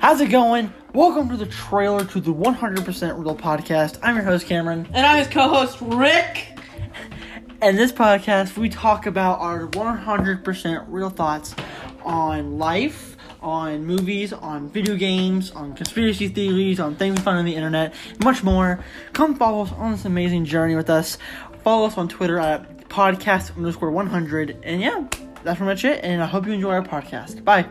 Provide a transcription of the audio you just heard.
How's it going? Welcome to the trailer to the 100% Real Podcast. I'm your host, Cameron. And I'm his co-host Rick. And this podcast, we talk about our 100% real thoughts on life, on movies, on video games, on conspiracy theories, on things we find on the internet, much more. Come follow us on this amazing journey with us. Follow us on Twitter at podcast underscore 100. And yeah, that's pretty much it. And I hope you enjoy our podcast. Bye.